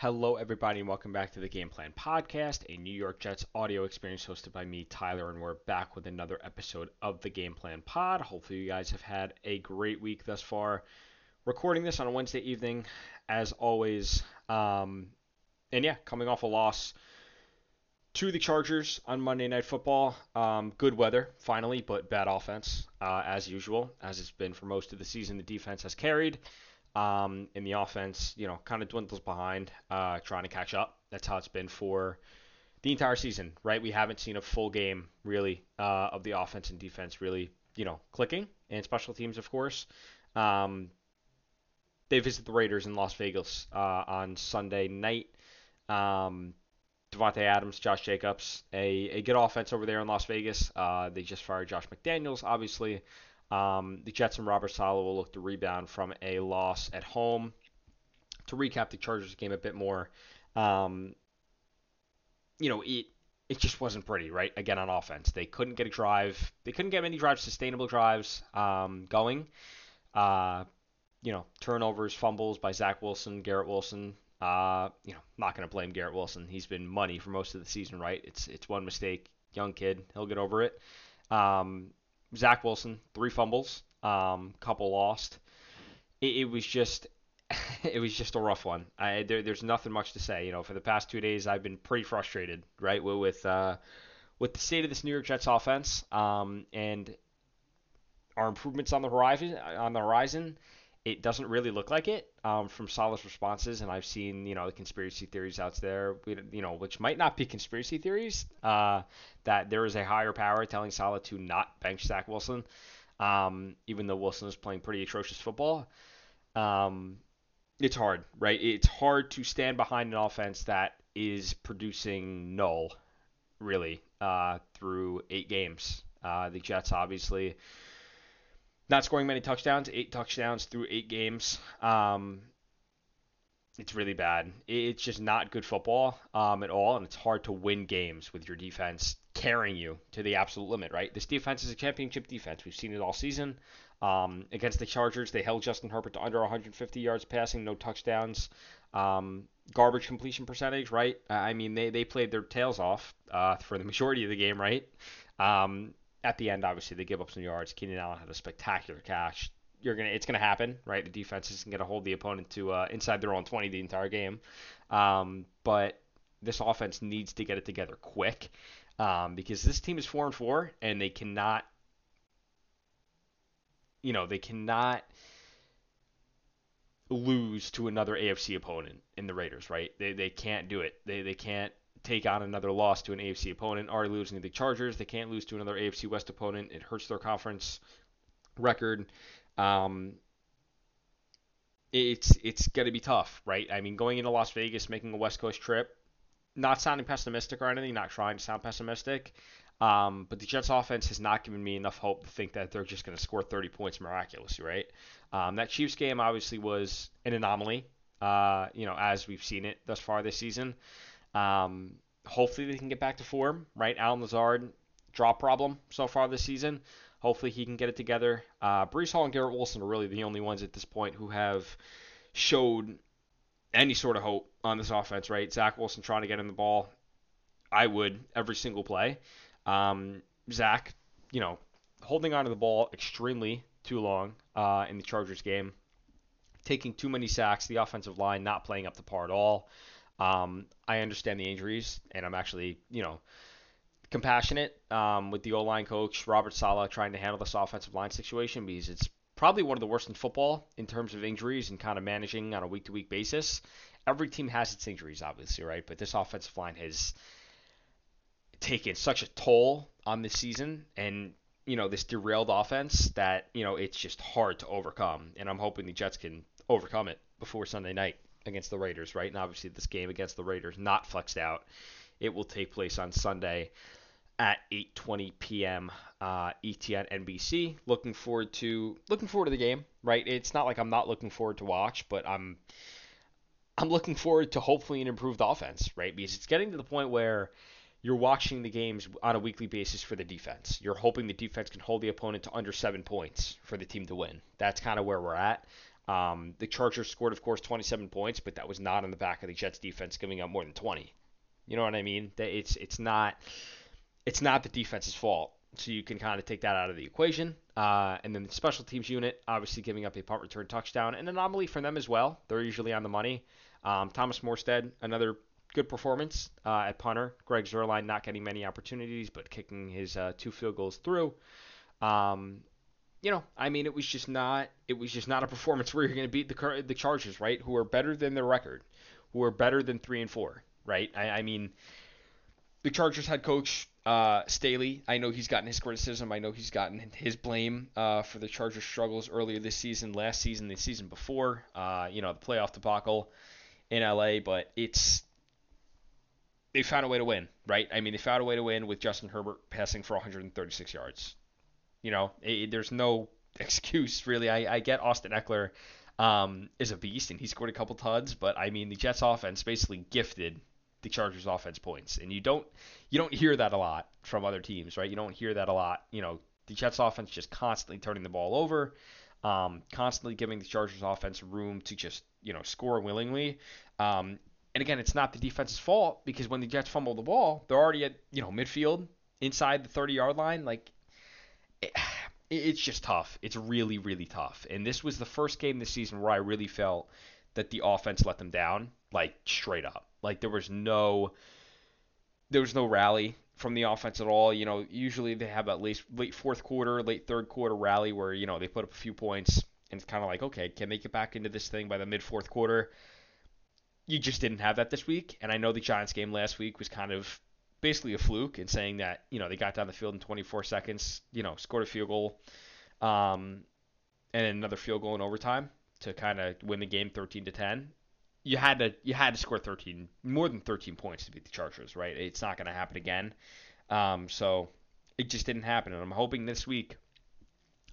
Hello, everybody, and welcome back to the Game Plan Podcast, a New York Jets audio experience hosted by me, Tyler, and we're back with another episode of the Game Plan Pod. Hopefully, you guys have had a great week thus far. Recording this on a Wednesday evening, as always. Um, and yeah, coming off a loss to the Chargers on Monday Night Football. Um, good weather, finally, but bad offense, uh, as usual, as it's been for most of the season. The defense has carried. Um, the offense, you know, kind of dwindles behind, uh, trying to catch up. That's how it's been for the entire season, right? We haven't seen a full game really uh, of the offense and defense really, you know, clicking, and special teams, of course. Um, they visit the Raiders in Las Vegas uh, on Sunday night. Um, Davante Adams, Josh Jacobs, a, a good offense over there in Las Vegas. Uh, they just fired Josh McDaniels, obviously. Um, the Jets and Robert Saleh will look to rebound from a loss at home. To recap the Chargers game a bit more, um, you know, it it just wasn't pretty, right? Again, on offense, they couldn't get a drive. They couldn't get many drives, sustainable drives, um, going. Uh, you know, turnovers, fumbles by Zach Wilson, Garrett Wilson. Uh, you know, not going to blame Garrett Wilson. He's been money for most of the season, right? It's it's one mistake, young kid, he'll get over it. Um, Zach Wilson, three fumbles, um, couple lost. It, it, was just, it was just a rough one. I, there, there's nothing much to say. You know, for the past two days, I've been pretty frustrated, right, with with, uh, with the state of this New York Jets offense, um, and our improvements on the horizon. On the horizon, it doesn't really look like it um, from Saleh's responses, and I've seen you know the conspiracy theories out there, you know, which might not be conspiracy theories, uh, that there is a higher power telling Saleh to not bench Zach Wilson, um, even though Wilson is playing pretty atrocious football. Um, it's hard, right? It's hard to stand behind an offense that is producing null, really, uh, through eight games. Uh, the Jets obviously not scoring many touchdowns, eight touchdowns through eight games. Um, it's really bad. It's just not good football um, at all, and it's hard to win games with your defense carrying you to the absolute limit, right? This defense is a championship defense. We've seen it all season. Um, against the Chargers, they held Justin Herbert to under 150 yards passing, no touchdowns. Um, garbage completion percentage, right? I mean, they, they played their tails off uh, for the majority of the game, right? Um, at the end, obviously, they give up some yards. Keenan Allen had a spectacular catch. You're gonna, it's gonna happen, right? The defense isn't gonna hold the opponent to uh, inside their own 20 the entire game. Um, but this offense needs to get it together quick um, because this team is four and four, and they cannot, you know, they cannot lose to another AFC opponent in the Raiders, right? They, they can't do it. They, they can't take on another loss to an AFC opponent. Already losing to the Chargers, they can't lose to another AFC West opponent. It hurts their conference record. Um, it's it's gonna be tough, right? I mean, going into Las Vegas, making a West Coast trip, not sounding pessimistic or anything, not trying to sound pessimistic. Um, but the Jets offense has not given me enough hope to think that they're just going to score 30 points miraculously, right? Um, that Chiefs game obviously was an anomaly, uh, you know, as we've seen it thus far this season. Um, hopefully they can get back to form, right? Allen Lazard, drop problem so far this season. Hopefully he can get it together. Uh, Breece Hall and Garrett Wilson are really the only ones at this point who have showed any sort of hope on this offense, right? Zach Wilson trying to get in the ball. I would every single play. Um, Zach, you know, holding onto the ball extremely too long uh, in the Chargers game, taking too many sacks, the offensive line not playing up to par at all. Um, I understand the injuries, and I'm actually, you know, compassionate um, with the O line coach Robert Saleh trying to handle this offensive line situation because it's probably one of the worst in football in terms of injuries and kind of managing on a week to week basis. Every team has its injuries, obviously, right? But this offensive line has taken such a toll on this season and you know this derailed offense that you know it's just hard to overcome and i'm hoping the jets can overcome it before sunday night against the Raiders, right? And obviously, this game against the Raiders not flexed out. It will take place on Sunday at 8:20 p.m. Uh, ETN NBC. Looking forward to looking forward to the game, right? It's not like I'm not looking forward to watch, but I'm I'm looking forward to hopefully an improved offense, right? Because it's getting to the point where you're watching the games on a weekly basis for the defense. You're hoping the defense can hold the opponent to under seven points for the team to win. That's kind of where we're at. Um, the Chargers scored, of course, 27 points, but that was not on the back of the Jets defense giving up more than 20. You know what I mean? It's it's not it's not the defense's fault. So you can kind of take that out of the equation. Uh, and then the special teams unit, obviously giving up a punt return touchdown, an anomaly for them as well. They're usually on the money. Um, Thomas Morstead, another good performance uh, at punter. Greg Zuerlein not getting many opportunities, but kicking his uh, two field goals through. Um, you know, I mean, it was just not it was just not a performance where you're going to beat the the Chargers, right? Who are better than their record, who are better than three and four, right? I, I mean, the Chargers head coach uh, Staley, I know he's gotten his criticism. I know he's gotten his blame uh, for the Chargers' struggles earlier this season, last season, the season before. Uh, you know, the playoff debacle in LA, but it's they found a way to win, right? I mean, they found a way to win with Justin Herbert passing for 136 yards. You know, it, there's no excuse really. I, I get Austin Ekeler um, is a beast and he scored a couple tuds, but I mean the Jets offense basically gifted the Chargers offense points, and you don't you don't hear that a lot from other teams, right? You don't hear that a lot. You know, the Jets offense just constantly turning the ball over, um, constantly giving the Chargers offense room to just you know score willingly. Um, and again, it's not the defense's fault because when the Jets fumble the ball, they're already at you know midfield inside the 30 yard line. Like it, it's just tough. It's really really tough. And this was the first game this season where I really felt that the offense let them down, like straight up. Like there was no there was no rally from the offense at all. You know, usually they have at least late fourth quarter, late third quarter rally where you know they put up a few points and it's kind of like okay, can they get back into this thing by the mid fourth quarter? You just didn't have that this week, and I know the Giants game last week was kind of basically a fluke in saying that you know they got down the field in 24 seconds, you know, scored a field goal, um, and another field goal in overtime to kind of win the game 13 to 10 you had to you had to score 13 more than 13 points to beat the Chargers, right? It's not going to happen again. Um, so it just didn't happen, and I'm hoping this week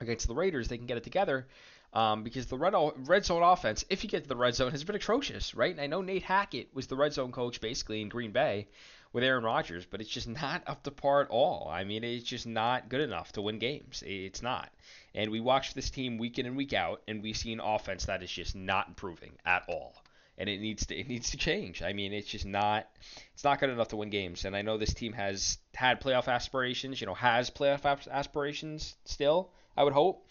against the Raiders they can get it together. Um, because the red, red zone offense, if you get to the red zone, has been atrocious, right? And I know Nate Hackett was the red zone coach basically in Green Bay with Aaron Rodgers, but it's just not up to par at all. I mean, it's just not good enough to win games. It's not. And we watch this team week in and week out, and we see an offense that is just not improving at all and it needs to it needs to change. I mean, it's just not it's not good enough to win games. And I know this team has had playoff aspirations, you know, has playoff aspirations still. I would hope,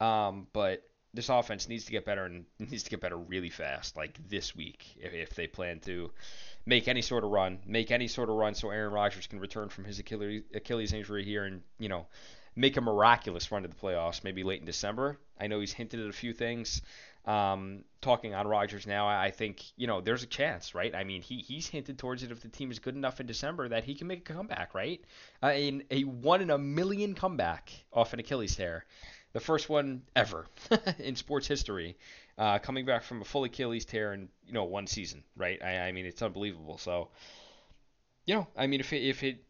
um, but this offense needs to get better and needs to get better really fast, like this week, if, if they plan to make any sort of run, make any sort of run, so Aaron Rodgers can return from his Achilles, Achilles injury here and you know make a miraculous run to the playoffs, maybe late in December. I know he's hinted at a few things um, talking on Rodgers now, I think you know there's a chance, right? I mean, he he's hinted towards it if the team is good enough in December that he can make a comeback, right? Uh, in a one in a million comeback off an Achilles tear, the first one ever in sports history, uh, coming back from a full Achilles tear in you know one season, right? I, I mean, it's unbelievable. So, you know, I mean, if it, if it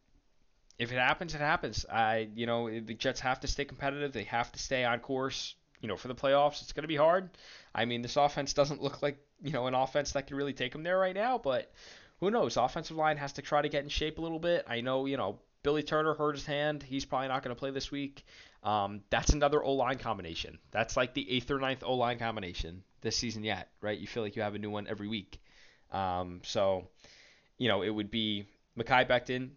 if it happens, it happens. I you know the Jets have to stay competitive. They have to stay on course you know, for the playoffs, it's going to be hard. I mean, this offense doesn't look like, you know, an offense that can really take them there right now, but who knows? Offensive line has to try to get in shape a little bit. I know, you know, Billy Turner hurt his hand. He's probably not going to play this week. Um, that's another O line combination. That's like the eighth or ninth O line combination this season yet, right? You feel like you have a new one every week. Um, so, you know, it would be Mekhi Becton.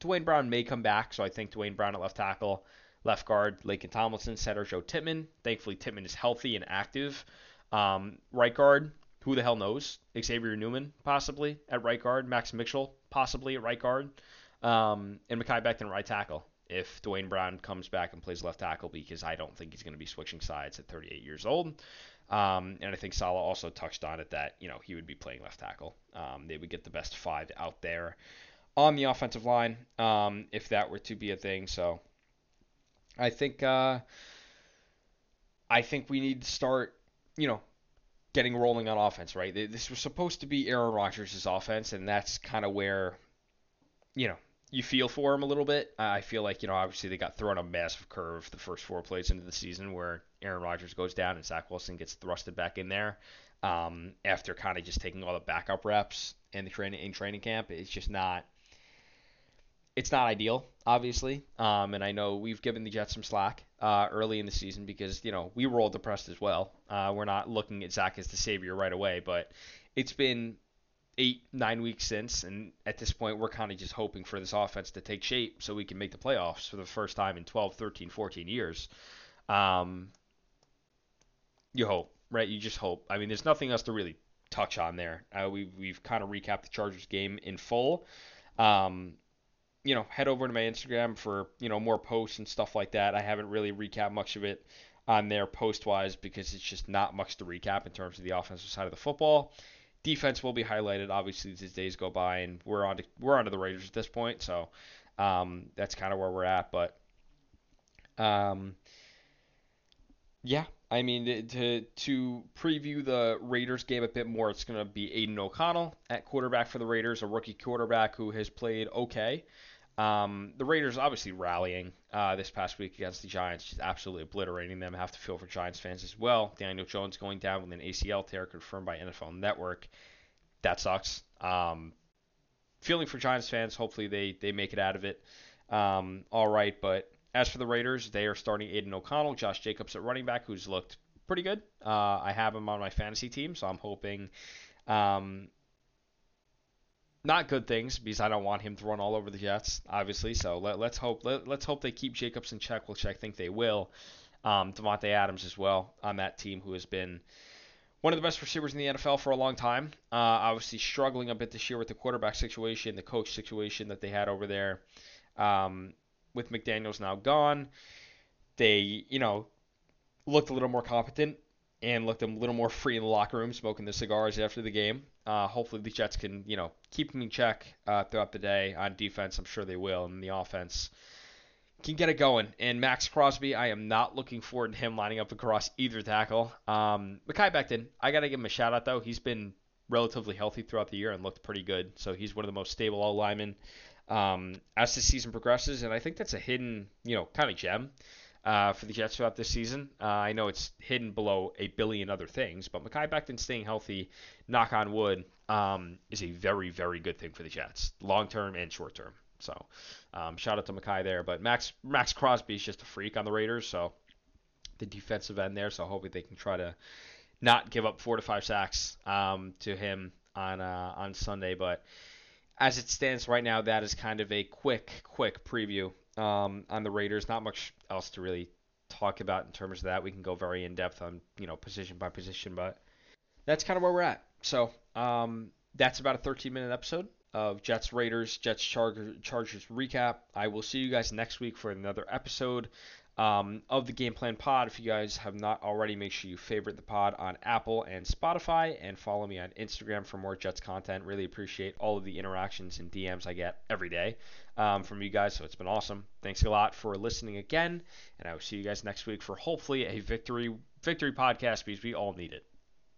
Duane Brown may come back, so I think Duane Brown at left tackle. Left guard, Laken Tomlinson. Center, Joe Tippmann. Thankfully, Tippmann is healthy and active. Um, right guard, who the hell knows? Xavier Newman, possibly at right guard. Max Mitchell, possibly at right guard. Um, and Mekhi Becton, right tackle. If Duane Brown comes back and plays left tackle, because I don't think he's going to be switching sides at 38 years old. Um, and I think Saleh also touched on it that you know he would be playing left tackle. Um, they would get the best five out there on the offensive line um, if that were to be a thing. So I think uh, I think we need to start, you know, getting rolling on offense. Right, this was supposed to be Aaron Rodgers' offense, and that's kind of where, you know, you feel for him a little bit. I feel like you know, obviously they got thrown a massive curve the first four plays into the season, where Aaron Rodgers goes down and Zach Wilson gets thrusted back in there. Um, after kind of just taking all the backup reps in the training in training camp, it's just not it's not ideal, obviously. Um, and I know we've given the Jets some slack uh, early in the season because, you know, we were all depressed as well. Uh, we're not looking at Zach as the savior right away, but it's been eight, nine weeks since. And at this point, we're kind of just hoping for this offense to take shape so we can make the playoffs for the first time in 12, 13, 14 years. Um, you hope, right? You just hope. I mean, there's nothing else to really touch on there. Uh, we've, we've kind of recapped the Chargers game in full. Um, you know, head over to my Instagram for, you know, more posts and stuff like that. I haven't really recapped much of it on there post wise because it's just not much to recap in terms of the offensive side of the football. Defense will be highlighted obviously as days go by, and we're on to we're on to the Raiders at this point, so um, that's kind of where we're at. But um, yeah, I mean to to preview the Raiders game a bit more, it's going to be Aidan O'Connell at quarterback for the Raiders, a rookie quarterback who has played okay. Um, the Raiders obviously rallying uh, this past week against the Giants, just absolutely obliterating them. Have to feel for Giants fans as well. Daniel Jones going down with an ACL tear confirmed by NFL Network. That sucks. Um, feeling for Giants fans. Hopefully they they make it out of it. Um, all right, but as for the Raiders, they are starting Aidan O'Connell, Josh Jacobs at running back, who's looked pretty good. Uh, I have him on my fantasy team, so I'm hoping um, not good things because I don't want him to run all over the Jets, obviously. So let, us hope let, us hope they keep Jacobs in check, which I think they will. Um, Davante Adams as well on that team, who has been one of the best receivers in the NFL for a long time. Uh, obviously struggling a bit this year with the quarterback situation, the coach situation that they had over there. Um, with McDaniels now gone, they you know looked a little more competent and looked a little more free in the locker room, smoking the cigars after the game. Uh, hopefully the Jets can, you know, keep them in check uh, throughout the day on defense. I'm sure they will, and the offense can get it going. And Maxx Crosby, I am not looking forward to him lining up across either tackle. Um, Mekhi Becton, I got to give him a shout out though. He's been relatively healthy throughout the year and looked pretty good. So he's one of the most stable all linemen um, as the season progresses, and I think that's a hidden, you know, kind of gem uh, for the Jets throughout this season. Uh, I know it's hidden below a billion other things, but Mekhi Becton staying healthy, knock on wood, um, is a very, very good thing for the Jets, long term and short term. So um, shout out to Mekhi there. But Max Maxx Crosby is just a freak on the Raiders, so the defensive end there. So hopefully they can try to not give up four to five sacks um, to him on uh, on Sunday. But as it stands right now, that is kind of a quick, quick preview um, on the Raiders. Not much else to really talk about in terms of that. We can go very in depth on you know position by position, but that's kind of where we're at. So um, that's about a 13 minute episode of Jets Raiders Jets Chargers, Chargers recap. I will see you guys next week for another episode um, of the Game Plan Pod. If you guys have not already, make sure you favorite the pod on Apple and Spotify and follow me on Instagram for more Jets content. Really appreciate all of the interactions and DMs I get every day um, from you guys. So it's been awesome. Thanks a lot for listening again, and I will see you guys next week for hopefully a victory victory podcast because we all need it.